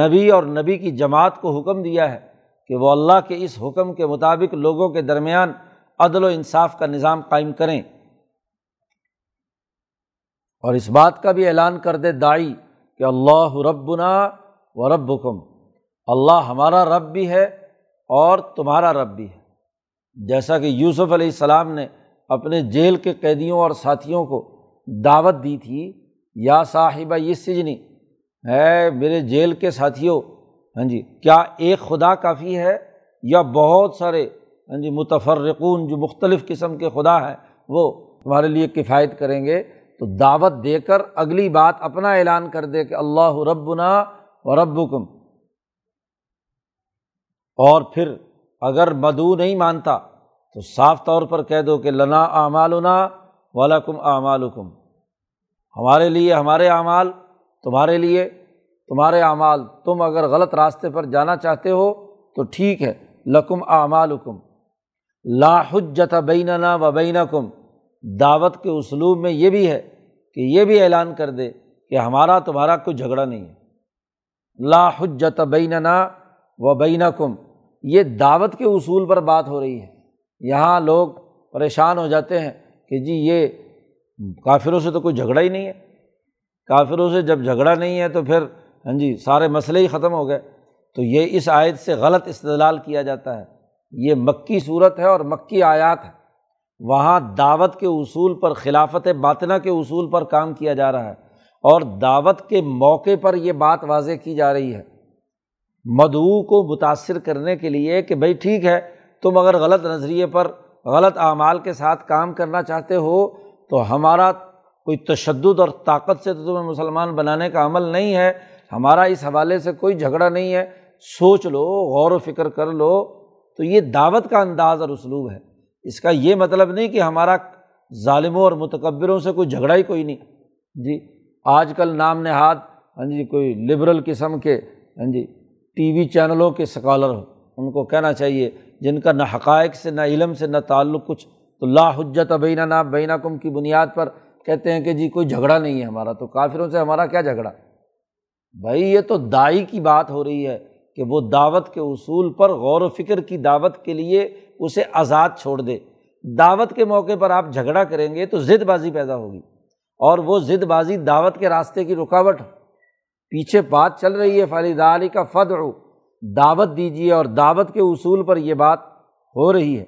نبی اور نبی کی جماعت کو حکم دیا ہے کہ وہ اللہ کے اس حکم کے مطابق لوگوں کے درمیان عدل و انصاف کا نظام قائم کریں۔ اور اس بات کا بھی اعلان کر دے دائی کہ اللہ ربنا و رب حکم اللہ ہمارا رب بھی ہے اور تمہارا رب بھی ہے۔ جیسا کہ یوسف علیہ السلام نے اپنے جیل کے قیدیوں اور ساتھیوں کو دعوت دی تھی، یا صاحبہ یہ سجنی ہے میرے جیل کے ساتھیوں ہاں جی کیا ایک خدا کافی ہے یا بہت سارے ہاں جی متفرقون جو مختلف قسم کے خدا ہیں، وہ تمہارے لیے کفایت کریں گے؟ تو دعوت دے کر اگلی بات اپنا اعلان کر دے کہ اللہ ربنا و رب اور پھر اگر مدعو نہیں مانتا تو صاف طور پر کہہ دو کہ لنا اعمالنا ولکم اعمالکم۔ ہمارے لیے ہمارے اعمال تمہارے لیے، تمہارے اعمال تم اگر غلط راستے پر جانا چاہتے ہو تو ٹھیک ہے، لکم اعمال حکم لاحجت بیننا و بین کم دعوت کے اسلوب میں یہ بھی ہے کہ یہ بھی اعلان کر دے کہ ہمارا تمہارا کوئی جھگڑا نہیں ہے۔ لاحجت بیننا و بین کم یہ دعوت کے اصول پر بات ہو رہی ہے۔ یہاں لوگ پریشان ہو جاتے ہیں کہ جی یہ کافروں سے تو کوئی جھگڑا ہی نہیں ہے۔ کافروں سے جب جھگڑا نہیں ہے تو پھر ہاں جی سارے مسئلے ہی ختم ہو گئے۔ تو یہ اس آیت سے غلط استدلال کیا جاتا ہے۔ یہ مکی صورت ہے اور مکی آیات ہے وہاں دعوت کے اصول پر خلافت باطنہ کے اصول پر کام کیا جا رہا ہے اور دعوت کے موقع پر یہ بات واضح کی جا رہی ہے۔ مدعو کو متاثر کرنے کے لیے کہ بھائی ٹھیک ہے، تم اگر غلط نظریے پر غلط اعمال کے ساتھ کام کرنا چاہتے ہو تو ہمارا کوئی تشدد اور طاقت سے تو تمہیں مسلمان بنانے کا عمل نہیں ہے۔ ہمارا اس حوالے سے کوئی جھگڑا نہیں ہے۔ سوچ لو، غور و فکر کر لو۔ تو یہ دعوت کا انداز اور اسلوب ہے۔ اس کا یہ مطلب نہیں کہ ہمارا ظالموں اور متکبروں سے کوئی جھگڑا ہی کوئی نہیں۔ جی آج کل نام نہاد ہاں جی کوئی لبرل قسم کے ہاں جی ٹی وی چینلوں کے سکالر ہو ان کو کہنا چاہیے، جن کا نہ حقائق سے، نہ علم سے، نہ تعلق کچھ۔ تو لا حجت بینہ نہ بینہ کم کی بنیاد پر کہتے ہیں کہ جی کوئی جھگڑا نہیں ہے ہمارا۔ تو کافروں سے ہمارا کیا جھگڑا؟ بھائی، یہ تو دائی کی بات ہو رہی ہے کہ وہ دعوت کے اصول پر غور و فکر کی دعوت کے لیے اسے آزاد چھوڑ دے۔ دعوت کے موقع پر آپ جھگڑا کریں گے تو ضد بازی پیدا ہوگی اور وہ ضد بازی دعوت کے راستے کی رکاوٹ۔ پیچھے بات چل رہی ہے فالد علی کا فد دعوت دیجیے اور دعوت کے اصول پر یہ بات ہو رہی ہے۔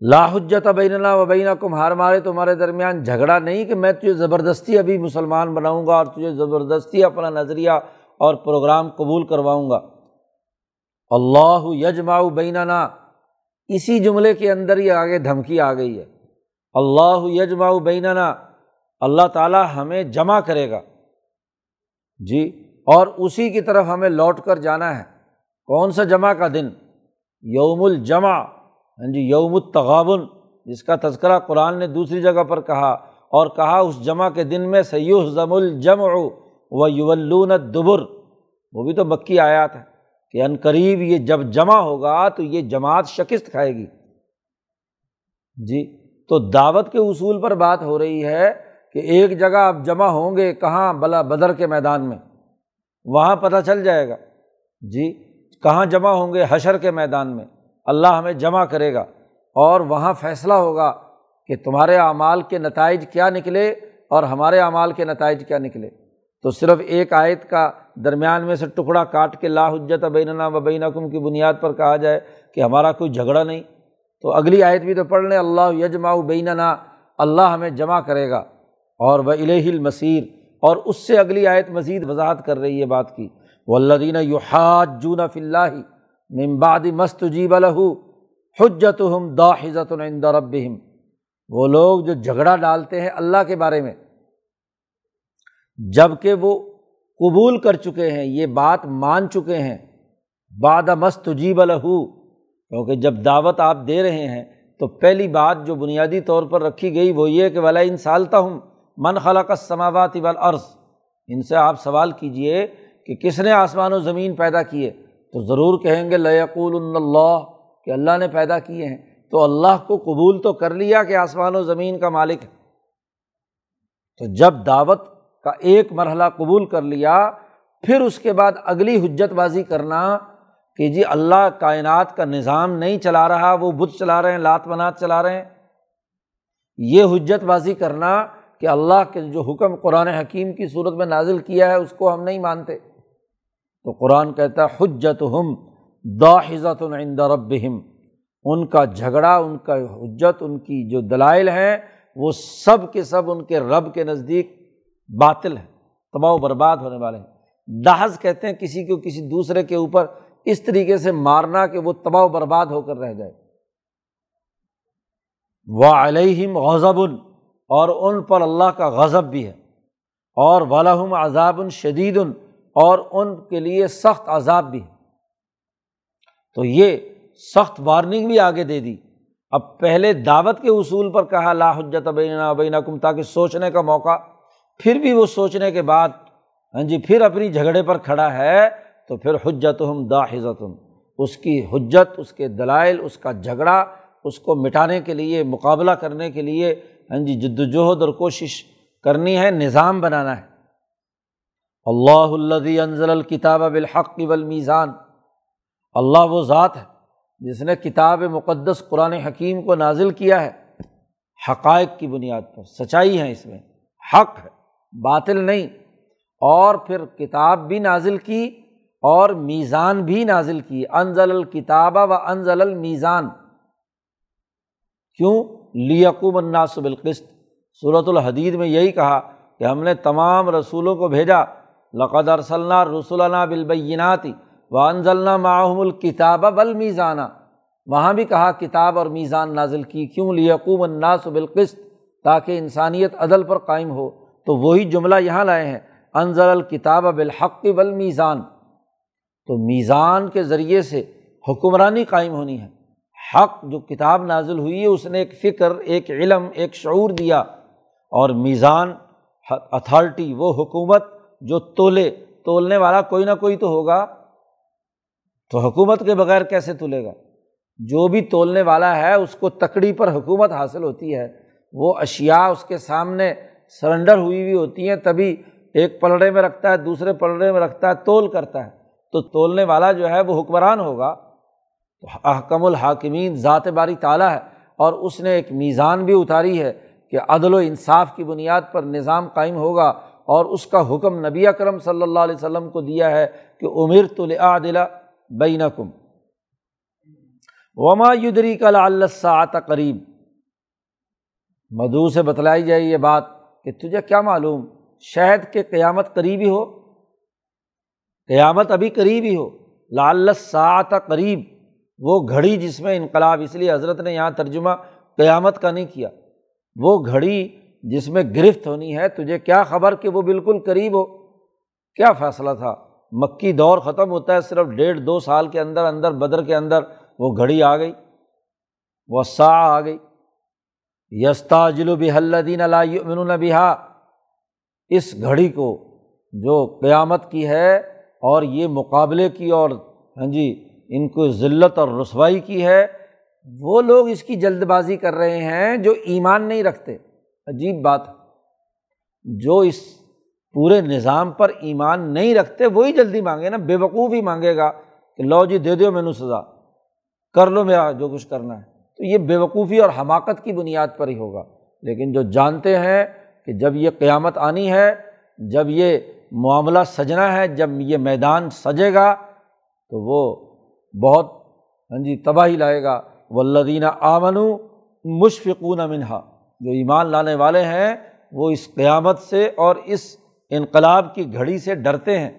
لاحجت بین و بین کم ہار مارے تمہارے درمیان جھگڑا نہیں کہ میں تجھے زبردستی ابھی مسلمان بناؤں گا اور تجھے زبردستی اپنا نظریہ اور پروگرام قبول کرواؤں گا۔ اللہ یجما بیننا۔ اسی جملے کے اندر ہی آگے دھمکی آ گئی ہے۔ اللہ یجما بیننا۔ اللہ تعالیٰ ہمیں جمع کرے گا۔ جی اور اسی کی طرف ہمیں لوٹ کر جانا ہے۔ کون سا جمع کا دن؟ یوم الجمع۔ ہاں جی یوم التغابن۔ جس کا تذکرہ قرآن نے دوسری جگہ پر کہا، اور کہا اس جمع کے دن میں سیوح ضم الجم و یولون دبر وہ بھی تو مکی آیات ہے کہ عن قریب یہ جب جمع ہوگا تو یہ جماعت شکست کھائے گی۔ جی تو دعوت کے اصول پر بات ہو رہی ہے کہ ایک جگہ آپ جمع ہوں گے، کہاں؟ بلا بدر کے میدان میں۔ وہاں پتہ چل جائے گا۔ جی کہاں جمع ہوں گے؟ حشر کے میدان میں۔ اللہ ہمیں جمع کرے گا۔ اور وہاں فیصلہ ہوگا کہ تمہارے اعمال کے نتائج کیا نکلے اور ہمارے اعمال کے نتائج کیا نکلے۔ تو صرف ایک آیت کا درمیان میں سے ٹکڑا کاٹ کے لا حجت بیننا و بین کم کی بنیاد پر کہا جائے کہ ہمارا کوئی جھگڑا نہیں۔ تو اگلی آیت بھی تو پڑھ لیں، اللہ یجما بیننا، اللہ ہمیں جمع کرے گا۔ اور وہ الہ المسیر اور اس سے اگلی آیت مزید وضاحت کر رہی ہے بات کی۔ وہ اللہ دینہ یو حاج جون فلّہ ممباد مست جیب الح حجت ہم دا حضت وہ لوگ جو جھگڑا ڈالتے ہیں اللہ کے بارے میں، جبکہ وہ قبول کر چکے ہیں، یہ بات مان چکے ہیں۔ باد مست جیب الحو کیونکہ جب دعوت آپ دے رہے ہیں، تو پہلی بات جو بنیادی طور پر رکھی گئی وہ یہ کہ ولا ان سالتا ہوں من خلا کا سماوات والارض ان سے آپ سوال کیجیے کہ کس نے آسمان و زمین پیدا کیے؟ تو ضرور کہیں گے لقول اللہ کہ اللہ نے پیدا کیے ہیں۔ تو اللہ کو قبول تو کر لیا کہ آسمان و زمین کا مالک ہے۔ تو جب دعوت کا ایک مرحلہ قبول کر لیا، پھر اس کے بعد اگلی حجت بازی کرنا کہ جی اللہ کائنات کا نظام نہیں چلا رہا، وہ بت چلا رہے ہیں، لات منات چلا رہے ہیں۔ یہ حجت بازی کرنا کہ اللہ کے جو حکم قرآن حکیم کی صورت میں نازل کیا ہے، اس کو ہم نہیں مانتے۔ تو قرآن کہتا ہے حجت ہم داحزت عند ربہم۔ ان کا جھگڑا، ان کا حجت، ان کی جو دلائل ہیں، وہ سب کے سب ان کے رب کے نزدیک باطل ہے، تباہ و برباد ہونے والے ہیں۔ دہز کہتے ہیں کسی کو کسی دوسرے کے اوپر اس طریقے سے مارنا کہ وہ تباہ و برباد ہو کر رہ جائے۔ وہ علیہم غضب، اور ان پر اللہ کا غضب بھی ہے۔ اور ولہم عذاب شدید اور ان کے لیے سخت عذاب بھی ہے۔ تو یہ سخت وارننگ بھی آگے دے دی۔ اب پہلے دعوت کے اصول پر کہا، لا حجت بینہ بین کم تاکہ سوچنے کا موقع پھر بھی وہ سوچنے کے بعد ہاں جی پھر اپنی جھگڑے پر کھڑا ہے، تو پھر حجت ہم دا حضت اس کی حجت، اس کے دلائل، اس کا جھگڑا، اس کو مٹانے کے لیے، مقابلہ کرنے کے لیے ہاں جی جد وجہد اور کوشش کرنی ہے، نظام بنانا ہے۔ اللہ الدی انضل الکتاب بالحق والمیزان، اللہ وہ ذات ہے جس نے کتاب مقدس قرآن حکیم کو نازل کیا ہے۔ حقائق کی بنیاد پر، سچائی ہے اس میں، حق ہے۔ باطل نہیں، اور پھر کتاب بھی نازل کی اور میزان بھی نازل کی۔ انزل الکتاب و انزل المیزان۔ کیوں؟ لیقوم الناس بالقسط۔ صورت الحدید میں یہی کہا کہ ہم نے تمام رسولوں کو بھیجا۔ لقد ارسلنا رسولنا بالبیناتی و انزلنا معاہم الکتاب بل میزانہ وہاں بھی کہا، کتاب اور میزان نازل کی۔ کیوں؟ لیقوم الناس بالقسط، تاکہ انسانیت عدل پر قائم ہو۔ تو وہی جملہ یہاں لائے ہیں انضر الکتاب بالحق بل میزان تو میزان کے ذریعے سے حکمرانی قائم ہونی ہے۔ حق جو کتاب نازل ہوئی ہے، اس نے ایک فکر، ایک علم، ایک شعور دیا۔ اور میزان، اتھارٹی، وہ حکومت جو تولے، تولنے والا کوئی نہ کوئی تو ہوگا۔ تو حکومت کے بغیر کیسے تلے گا؟ جو بھی تولنے والا ہے، اس کو تکڑی پر حکومت حاصل ہوتی ہے۔ وہ اشیا اس کے سامنے سرنڈر ہوئی ہوئی ہوتی ہیں، تبھی ایک پلڑے میں رکھتا ہے، دوسرے پلڑے میں رکھتا ہے، تول کرتا ہے۔ تو تولنے والا جو ہے، وہ حکمران ہوگا۔ تو احکم الحاکمین ذات باری تعالیٰ ہے۔ اور اس نے ایک میزان بھی اتاری ہے کہ عدل و انصاف کی بنیاد پر نظام قائم ہوگا۔ اور اس کا حکم نبی اکرم صلی اللہ علیہ وسلم کو دیا ہے کہ عمر تو لعادلہ بین کم وما یدری کا اللہ قریب۔ مدعو سے بتلائی جائے یہ بات۔ کہ تجھے کیا معلوم؟ شہد کے قیامت قریبی ہو۔ قیامت ابھی قریب ہی ہو۔ لال ساعت قریب۔ وہ گھڑی جس میں انقلاب، اس لیے حضرت نے یہاں ترجمہ قیامت کا نہیں کیا۔ وہ گھڑی جس میں گرفت ہونی ہے، تجھے کیا خبر کہ وہ بالکل قریب ہو؟ کیا فیصلہ تھا؟ مکی دور ختم ہوتا ہے، صرف ڈیڑھ دو سال کے اندر اندر بدر کے اندر وہ گھڑی آ گئی۔ وہ سا آ گئی۔ یستا جلو بحلدین اللہ بہا۔ اس گھڑی کو جو قیامت کی ہے اور یہ مقابلے کی اور ہاں جی ان کو ذلت اور رسوائی کی ہے، وہ لوگ اس کی جلد بازی کر رہے ہیں جو ایمان نہیں رکھتے۔ عجیب بات جو اس پورے نظام پر ایمان نہیں رکھتے، وہی جلدی مانگے نا، بے وقوف ہی مانگے گا کہ لو جی دے دو مینو سزا۔ کر لو میرا جو کچھ کرنا ہے۔ تو یہ بے وقوفی اور حماقت کی بنیاد پر ہی ہوگا۔ لیکن جو جانتے ہیں کہ جب یہ قیامت آنی ہے، جب یہ معاملہ سجنا ہے، جب یہ میدان سجے گا، تو وہ بہت ہاں جی تباہی لائے گا۔ ولدینہ آمن مشفقون منہا جو ایمان لانے والے ہیں، وہ اس قیامت سے اور اس انقلاب کی گھڑی سے ڈرتے ہیں۔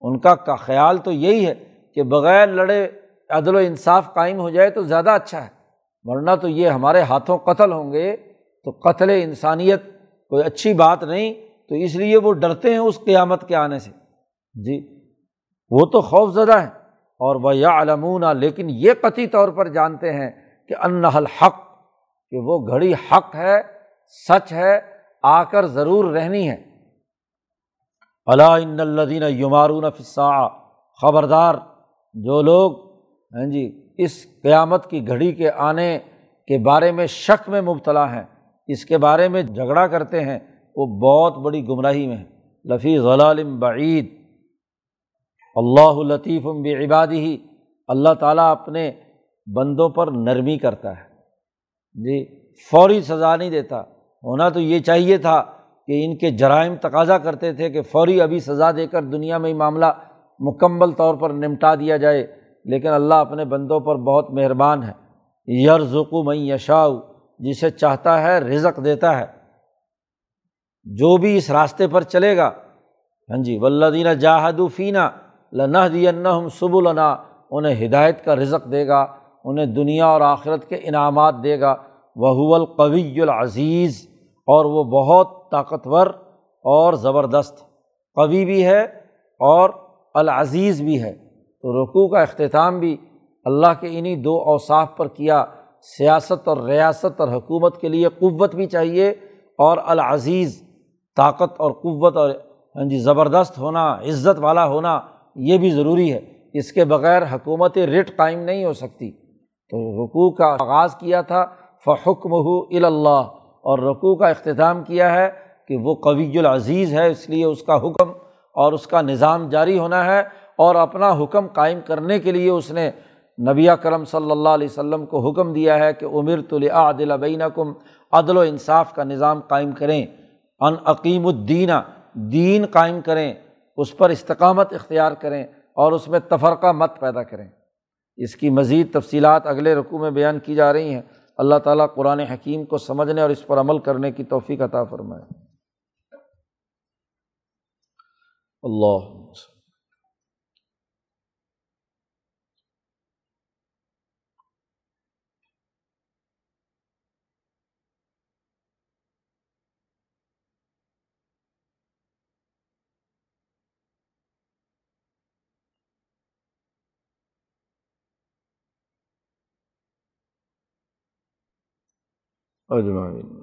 ان کا کا خیال تو یہی ہے کہ بغیر لڑے، عدل و انصاف قائم ہو جائے تو زیادہ اچھا ہے۔ ورنہ تو یہ ہمارے ہاتھوں قتل ہوں گے، تو قتل انسانیت کوئی اچھی بات نہیں، تو اس لیے وہ ڈرتے ہیں اس قیامت کے آنے سے۔ جی وہ تو خوف زدہ ہے اور وہ یا علمون لیکن یہ قطعی طور پر جانتے ہیں کہ ان الحق، کہ وہ گھڑی حق ہے، سچ ہے، آ کر ضرور رہنی ہے۔ اللہ ان الدین یمارون فصا خبردار، جو لوگ ہیں جی اس قیامت کی گھڑی کے آنے کے بارے میں شک میں مبتلا ہیں۔ اس کے بارے میں جھگڑا کرتے ہیں۔ وہ بہت بڑی گمراہی میں ہے لفی غلالم بعید۔ اللہ لطیف عبادی ہی اللہ تعالیٰ اپنے بندوں پر نرمی کرتا ہے۔ جی فوری سزا نہیں دیتا۔ ہونا تو یہ چاہیے تھا کہ ان کے جرائم تقاضا کرتے تھے کہ فوری ابھی سزا دے کر دنیا میں ہی معاملہ مکمل طور پر نمٹا دیا جائے۔ لیکن اللہ اپنے بندوں پر بہت مہربان ہے۔ یرزقو میں یشاؤ جسے چاہتا ہے رزق دیتا ہے۔ جو بھی اس راستے پر چلے گا۔ ہاں جی ولدینہ جاہدو فینہ لنح دین سب النا انہیں ہدایت کا رزق دے گا، انہیں دنیا اور آخرت کے انعامات دے گا۔ وہ القوی العزیز، اور وہ بہت طاقتور اور زبردست۔ قوی بھی ہے اور العزیز بھی ہے۔ تو رقوع کا اختتام بھی اللہ کے انہیں دو اوصاف پر کیا۔ سیاست اور ریاست اور حکومت کے لیے قوت بھی چاہیے اور العزیز، طاقت اور قوت اور ہاں جی زبردست ہونا، عزت والا ہونا یہ بھی ضروری ہے۔ اس کے بغیر حکومت رٹ قائم نہیں ہو سکتی۔ تو رقوع کا آغاز کیا تھا فحکم ہو اللہ اور رقوع کا اختتام کیا ہے کہ وہ قوی العزیز ہے، اس لیے اس کا حکم اور اس کا نظام جاری ہونا ہے۔ اور اپنا حکم قائم کرنے کے لیے اس نے نبی کرم صلی اللہ علیہ وسلم کو حکم دیا ہے کہ عمر عدل بین کم عدل و انصاف کا نظام قائم کریں۔ ان عقیم الدین، دین قائم کریں۔ اس پر استقامت اختیار کریں اور اس میں تفرقہ مت پیدا کریں۔ اس کی مزید تفصیلات اگلے رقوع میں بیان کی جا رہی ہیں۔ اللہ تعالیٰ قرآن حکیم کو سمجھنے اور اس پر عمل کرنے کی توفیق عطا فرمائے۔ اللہ اجمعین